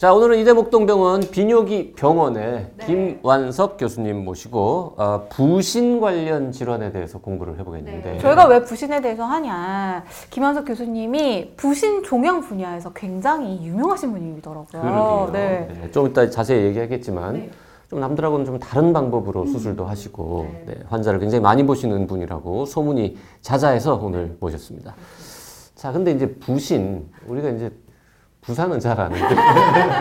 자 오늘은 이대목동병원 비뇨기 병원의 김완석 교수님 모시고 어, 부신 관련 질환에 대해서 공부를 해보겠는데 저희가 왜 부신에 대해서 하냐. 김한석 교수님이 부신 종양 분야에서 굉장히 유명하신 분이더라고요. 그러게요. 네. 네, 좀 이따 자세히 얘기하겠지만 네. 좀 남들하고는 좀 다른 방법으로 수술도 하시고 네, 환자를 굉장히 많이 보시는 분이라고 소문이 자자해서 오늘 모셨습니다. 자 근데 이제 부신 우리가 이제 부산은 잘 아는데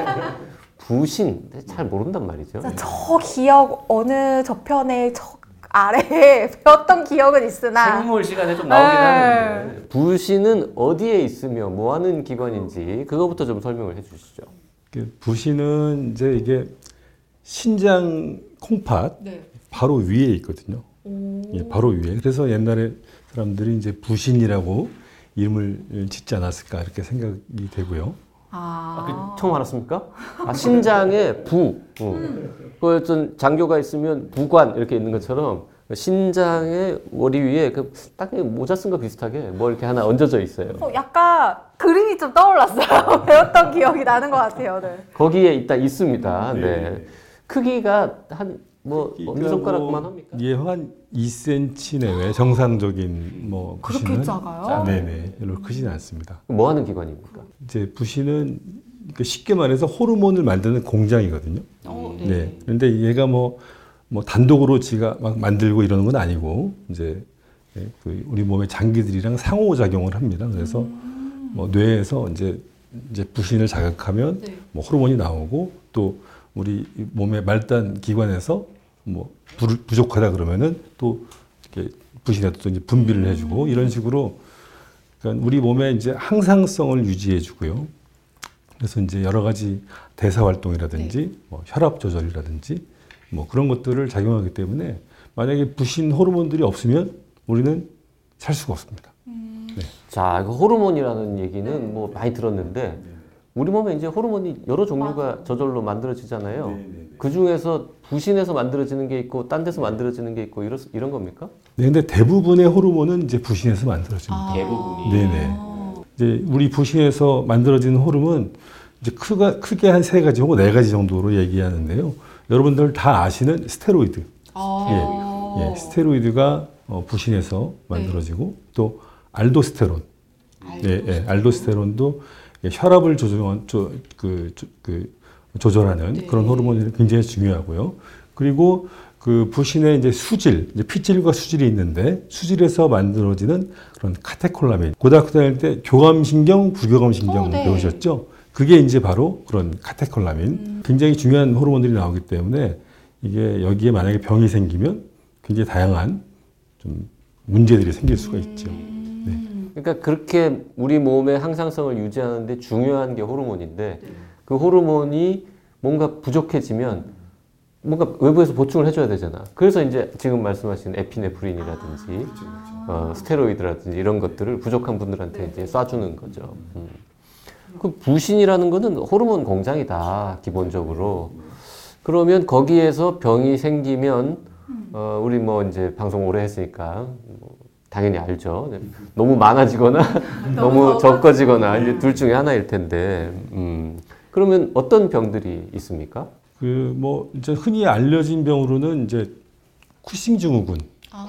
부신 잘 모른단 말이죠. 진짜 저 기억 어느 저편에 저 아래에 배웠던 기억은 있으나 생물 시간에 좀 나오긴 네. 하는데 부신은 어디에 있으며 뭐 하는 기관인지 그거부터 좀 설명을 해주시죠. 그 부신은 이제 이게 신장 콩팥 네. 바로 위에 있거든요. 예, 바로 위에. 그래서 옛날에 사람들이 이제 부신이라고 이름을 짓지 않았을까 이렇게 생각이 되고요. 아, 처음 알았습니까? 아, 신장에 부. 어. 그 어떤 장교가 있으면 부관 이렇게 있는 것처럼 신장의 머리 위에 그 딱 모자 쓴 거 비슷하게 뭐 이렇게 하나 얹어져 있어요. 어, 약간 그림이 좀 떠올랐어요. 배웠던 기억이 나는 것 같아요. 네. 거기에 일단 있습니다. 네. 네. 크기가 한 뭐 엄지 손가락만 합니까? 예, 한 2cm 내외 정상적인 뭐 그렇게 작아요? 네네, 별로 크지는 않습니다. 뭐 하는 기관입니까? 이제 부신은 그 쉽게 말해서 호르몬을 만드는 공장이거든요. 네. 그런데 얘가 뭐, 뭐 단독으로 지가 막 만들고 이러는 건 아니고 이제 예, 그 우리 몸의 장기들이랑 상호작용을 합니다. 그래서 뭐 뇌에서 이제 이제 부신을 자극하면 뭐 호르몬이 나오고 또 우리 몸의 말단 기관에서 뭐 부- 부족하다 그러면은 또 이렇게 부신에도 또 이제 분비를 해주고 이런 식으로 그러니까 우리 몸의 이제 항상성을 유지해주고요. 그래서 이제 여러 가지 대사 활동이라든지 뭐 혈압 조절이라든지 뭐 그런 것들을 작용하기 때문에 만약에 부신 호르몬들이 없으면 우리는 살 수가 없습니다. 자, 그 호르몬이라는 얘기는 뭐 많이 들었는데 우리 몸에 이제 호르몬이 여러 종류가 저절로 만들어지잖아요. 그 중에서 부신에서 만들어지는 게 있고 딴 데서 만들어지는 게 있고 이런 이런 겁니까? 네, 근데 대부분의 호르몬은 이제 부신에서 만들어집니다. 대부분이. 네네. 이제 우리 부신에서 만들어지는 호르몬 이제 크가, 크게 한 세 가지 혹은 네 가지 정도로 얘기하는데요. 여러분들 다 아시는 스테로이드. 예, 예, 스테로이드가 어, 부신에서 만들어지고 또 알도스테론. 예, 예, 알도스테론도 예, 혈압을 조정한 조, 그, 조, 그 조절하는 그런 호르몬이 굉장히 중요하고요. 그리고 그 부신의 이제 수질, 이제 피질과 수질이 있는데 수질에서 만들어지는 그런 카테콜라민. 고등학교 다닐 때 교감신경, 부교감신경 어, 네. 배우셨죠? 그게 이제 바로 그런 카테콜라민. 굉장히 중요한 호르몬들이 나오기 때문에 이게 여기에 만약에 병이 생기면 굉장히 다양한 좀 문제들이 생길 수가 있죠. 네. 그러니까 그렇게 우리 몸의 항상성을 유지하는데 중요한 게 호르몬인데 그 호르몬이 뭔가 부족해지면 뭔가 외부에서 보충을 해줘야 되잖아. 그래서 이제 지금 말씀하신 에피네프린이라든지 어, 스테로이드라든지 이런 것들을 부족한 분들한테 이제 쏴주는 거죠. 음. 그 부신이라는 거는 호르몬 공장이다 기본적으로. 그러면 거기에서 병이 생기면 어, 우리 뭐 이제 방송 오래 했으니까 뭐 당연히 알죠. 네. 너무 많아지거나 너무 적어지거나 이제 둘 중에 하나일 텐데. 음. 그러면 어떤 병들이 있습니까? 그 뭐 이제 흔히 알려진 병으로는 이제 쿠싱 증후군.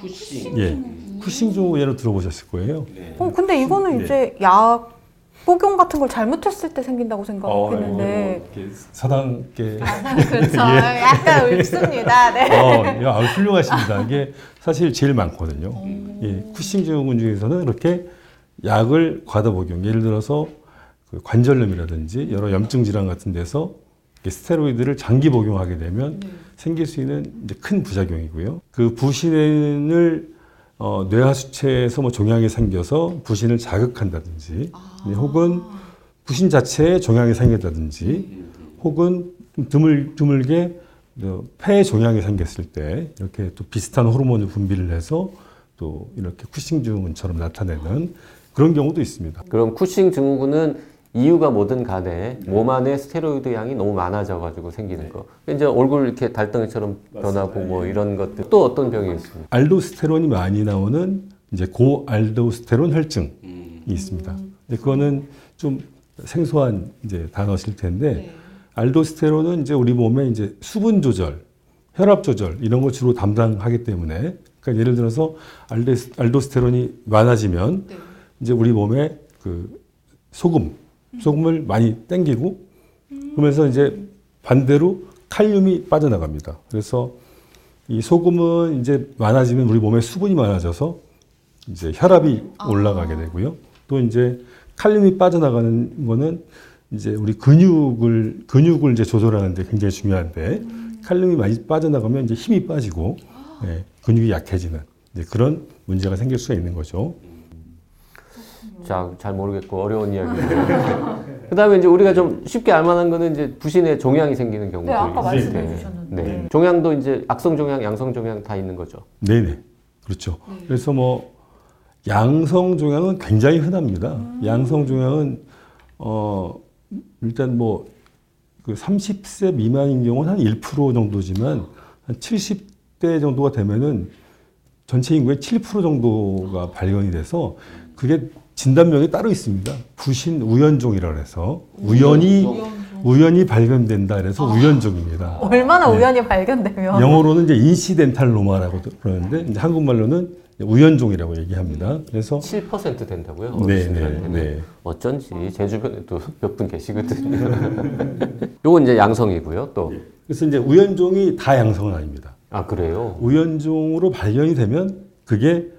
쿠싱. 예. 쿠싱 증후군 예로 들어보셨을 거예요. 어, 근데 이거는 네. 이제 약 복용 같은 걸 잘못했을 때 생긴다고 어, 생각했는데. 이렇게 사당께 그렇죠. 약간 읊습니다. 네. 어, 야, 훌륭하십니다. 이게 사실 제일 많거든요. 예, 쿠싱 증후군 중에서는 이렇게 약을 과다 복용, 예를 들어서 그 관절염이라든지 여러 염증 질환 같은 데서 스테로이드를 장기 복용하게 되면 생길 수 있는 큰 부작용이고요. 그 부신을 어, 뇌하수체에서 뭐 종양이 생겨서 부신을 자극한다든지 네, 혹은 부신 자체에 종양이 생겼다든지 혹은 좀 드물 드물게 어, 폐에 종양이 생겼을 때 이렇게 또 비슷한 호르몬을 분비를 해서 또 이렇게 쿠싱 증후군처럼 나타내는 그런 경우도 있습니다. 그럼 쿠싱 증후군은 이유가 뭐든 간에 몸 안에 스테로이드 양이 너무 많아져가지고 생기는 거. 이제 얼굴 이렇게 달덩이처럼 변하고 뭐 이런 것들. 또 어떤 병이 있습니까? 알도스테론이 많이 나오는 이제 고알도스테론 혈증이 있습니다. 근데 그거는 좀 생소한 이제 단어실 텐데 알도스테론은 이제 우리 몸에 이제 수분 조절, 혈압 조절 이런 거 주로 담당하기 때문에 그러니까 예를 들어서 알데스, 알도스테론이 많아지면 이제 우리 몸에 그 소금, 소금을 많이 땡기고 그러면서 이제 반대로 칼륨이 빠져나갑니다. 그래서 이 소금은 이제 많아지면 우리 몸에 수분이 많아져서 이제 혈압이 올라가게 되고요. 또 이제 칼륨이 빠져나가는 거는 이제 우리 근육을 근육을 이제 조절하는데 굉장히 중요한데 칼륨이 많이 빠져나가면 이제 힘이 빠지고 예, 근육이 약해지는 이제 그런 문제가 생길 수가 있는 거죠. 자, 잘 모르겠고 어려운 이야기인데. 그다음에 이제 우리가 좀 쉽게 알만한 거는 이제 부신에 종양이 생기는 경우도 네, 아까 있을 말씀해 때. 주셨는데. 네. 종양도 이제 악성 종양, 양성 종양 다 있는 거죠. 네네. 그렇죠. 그래서 뭐 양성 종양은 굉장히 흔합니다. 양성 종양은 어 일단 뭐 그 30세 미만인 경우는 한 1% 정도지만 한 70대 정도가 되면은 전체 인구의 7% 정도가 발견이 돼서 그게 진단명이 따로 있습니다. 부신 우연종이라고 해서 우연히 우연히 발견된다 그래서 우연종입니다. 얼마나 네. 우연히 발견되면 영어로는 이제 인시덴탈 로마라고 그러는데 이제 한국말로는 우연종이라고 얘기합니다. 그래서 7% 된다고요? 네. 네, 네. 어쩐지 제 주변에도 몇 분 계시거든요. 요건 이제 양성이고요. 또. 그래서 이제 우연종이 다 양성은 아닙니다. 아, 그래요? 우연종으로 발견이 되면 그게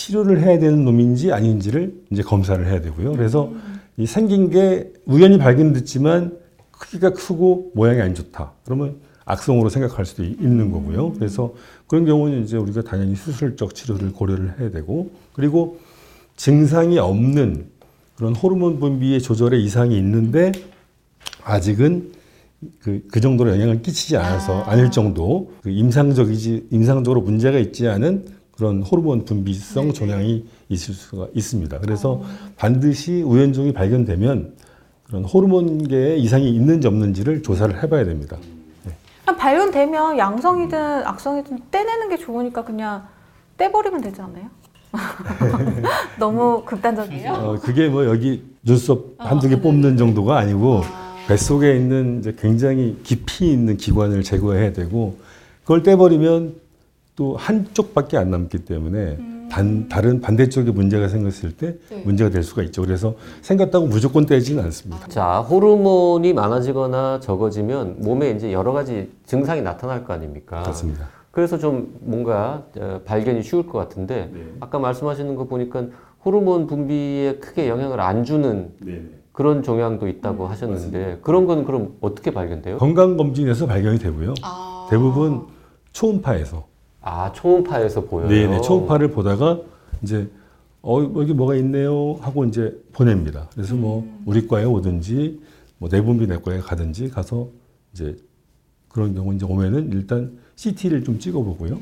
치료를 해야 되는 놈인지 아닌지를 이제 검사를 해야 되고요. 그래서 이 생긴 게 우연히 발견됐지만 크기가 크고 모양이 안 좋다. 그러면 악성으로 생각할 수도 이- 있는 거고요. 그래서 그런 경우는 이제 우리가 당연히 수술적 치료를 고려를 해야 되고 그리고 증상이 없는 그런 호르몬 분비의 조절에 이상이 있는데 아직은 그, 그 정도로 영향을 끼치지 않아서 아닐 정도 그 임상적이지 임상적으로 문제가 있지 않은 그런 호르몬 분비성 종양이 있을 수가 있습니다. 그래서 반드시 우연종이 발견되면 그런 호르몬계에 이상이 있는지 없는지를 조사를 해봐야 됩니다. 그냥 발견되면 양성이든 악성이든 떼내는 게 좋으니까 그냥 떼버리면 되지 않아요? 너무 극단적이에요? 어, 그게 뭐 여기 눈썹 한두 개 뽑는 정도가 아니고 뱃속에 있는 굉장히 깊이 있는 기관을 제거해야 되고 그걸 떼버리면 또 한쪽밖에 안 남기 때문에 단, 다른 반대쪽에 문제가 생겼을 때 문제가 될 수가 있죠. 그래서 생겼다고 무조건 떼지는 않습니다. 자, 호르몬이 많아지거나 적어지면 몸에 이제 여러 가지 증상이 나타날 거 아닙니까? 그렇습니다. 그래서 좀 뭔가 어, 발견이 쉬울 것 같은데 네. 아까 말씀하시는 거 보니까 호르몬 분비에 크게 영향을 안 주는 그런 종양도 있다고 하셨는데 그런 건 그럼 어떻게 발견돼요? 건강 검진에서 발견이 되고요. 아. 대부분 초음파에서 아, 초음파에서 보여요. 네네 초음파를 보다가 이제 어 여기 뭐가 있네요 하고 이제 보냅니다. 그래서 뭐 우리 과에 오든지 뭐 내분비 내과에 가든지 가서 이제 그런 경우 이제 오면은 일단 CT를 좀 찍어보고요.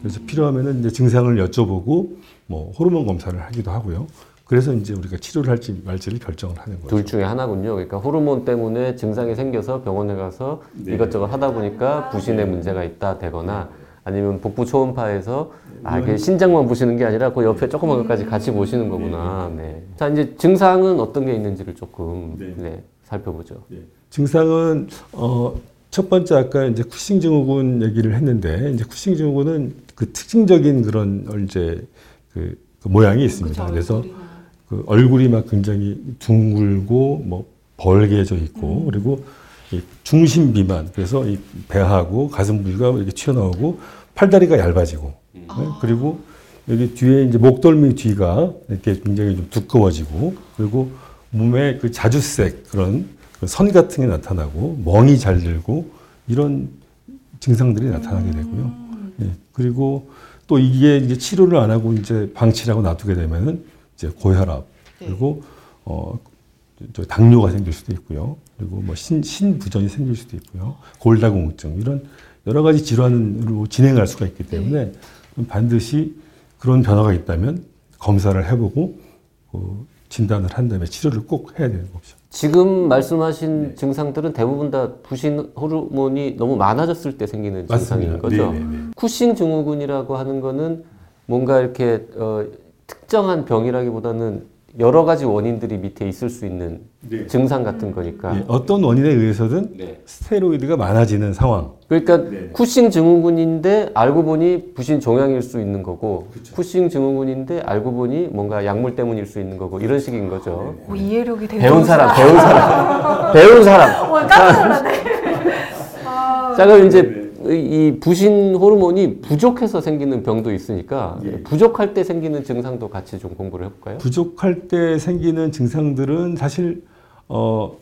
그래서 필요하면은 이제 증상을 여쭤보고 뭐 호르몬 검사를 하기도 하고요. 그래서 이제 우리가 치료를 할지 말지를 결정을 하는 거죠. 둘 중에 하나군요. 그러니까 호르몬 때문에 증상이 생겨서 병원에 가서 네. 이것저것 하다 보니까 부신에 문제가 있다 되거나 아니면 복부 초음파에서 아 이게 신장만 보시는 게 아니라 그 옆에 조그만 것까지 같이 보시는 거구나. 네. 자 이제 증상은 어떤 게 있는지를 조금 네. 네, 살펴보죠. 증상은 어, 첫 번째 아까 이제 쿠싱 증후군 얘기를 했는데 이제 쿠싱 증후군은 그 특징적인 그런 이제 그, 그 모양이 있습니다. 그래서 그 얼굴이 막 굉장히 둥글고 뭐 벌게져 있고 그리고 이 중심 비만 그래서 이 배하고 가슴 부위가 이렇게 튀어나오고 팔다리가 얇아지고 네? 그리고 여기 뒤에 이제 목덜미 뒤가 이렇게 굉장히 좀 두꺼워지고 그리고 몸에 그 자주색 그런 그선 같은 게 나타나고 멍이 잘 들고 이런 증상들이 나타나게 되고요. 예, 그리고 또 이게 이제 치료를 안 하고 이제 방치를 하고 놔두게 되면은 이제 고혈압 그리고 어저 당뇨가 생길 수도 있고요. 그리고 뭐 신, 신부전이 생길 수도 있고요. 골다공증 이런 여러 가지 질환으로 진행할 수가 있기 때문에 반드시 그런 변화가 있다면 검사를 해보고 그 진단을 한 다음에 치료를 꼭 해야 되는 거죠. 지금 말씀하신 증상들은 대부분 다 부신 호르몬이 너무 많아졌을 때 생기는 증상인 거죠. 네, 네, 네. 쿠싱 증후군이라고 하는 거는 뭔가 이렇게 어, 특정한 병이라기보다는 여러 가지 원인들이 밑에 있을 수 있는 네. 증상 같은 거니까. 예, 어떤 원인에 의해서든 스테로이드가 많아지는 상황. 그러니까 네. 쿠싱 증후군인데 알고 보니 부신 종양일 수 있는 거고 쿠싱 증후군인데 알고 보니 뭔가 약물 때문일 수 있는 거고 이런 식인 거죠. 오, 이해력이 되게 배운 사람. 배운 사람, 배운 사람. 오, 깜짝 놀랐네. 아, 자 그럼 이제 이 부신 호르몬이 부족해서 생기는 병도 있으니까 부족할 때 생기는 증상도 같이 좀 공부를 해볼까요? 부족할 때 생기는 증상들은 사실 어,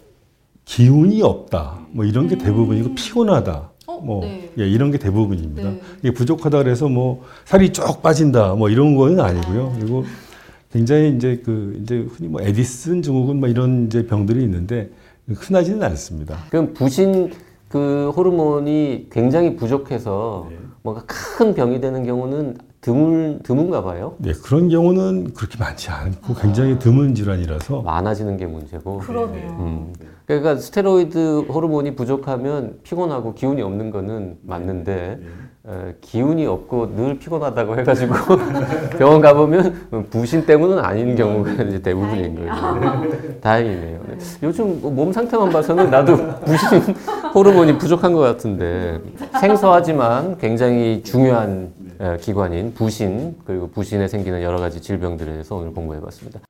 기운이 없다. 뭐 이런 게 대부분이고 피곤하다. 어, 뭐 네. 예, 이런 게 대부분입니다. 네. 이게 부족하다 그래서 뭐 살이 쭉 빠진다. 뭐 이런 거는 아니고요. 그리고 굉장히 이제 그 이제 흔히 뭐 에디슨 증후군 뭐 이런 이제 병들이 있는데 흔하지는 않습니다. 그럼 부신 그 호르몬이 굉장히 부족해서 뭔가 큰 병이 되는 경우는 드물 드문가 봐요. 네, 그런 경우는 그렇게 많지 않고 굉장히 드문 질환이라서 많아지는 게 문제고. 그러네요. 음. 그러니까 스테로이드 호르몬이 부족하면 피곤하고 기운이 없는 거는 맞는데 어, 기운이 없고 늘 피곤하다고 해가지고 병원 가보면 부신 때문은 아닌 경우가 이제 대부분인 거예요. 다행이네요. 네. 요즘 뭐몸 상태만 봐서는 나도 부신 호르몬이 부족한 것 같은데 생소하지만 굉장히 중요한 어, 기관인 부신 그리고 부신에 생기는 여러 가지 질병들에 대해서 오늘 공부해봤습니다.